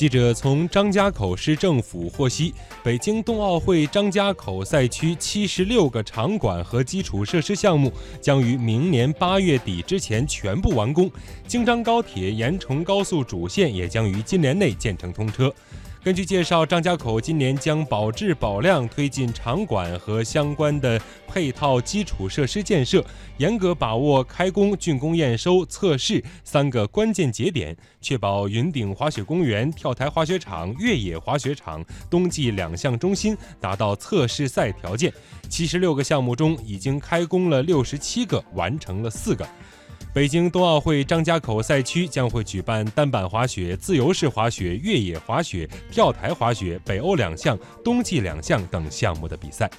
记者从张家口市政府获悉，北京冬奥会张家口赛区七十六个场馆和基础设施项目将于明年八月底之前全部完工，京张高铁延崇高速主线也将于今年内建成通车。根据介绍，张家口今年将保质保量推进场馆和相关的配套基础设施建设，严格把握开工、竣工、验收、测试三个关键节点，确保云顶滑雪公园、跳台滑雪场、越野滑雪场冬季两项中心达到测试赛条件。七十六个项目中，已经开工了六十七个，完成了四个。北京冬奥会张家口赛区将会举办单板滑雪、自由式滑雪、越野滑雪、跳台滑雪、北欧两项、冬季两项等项目的比赛。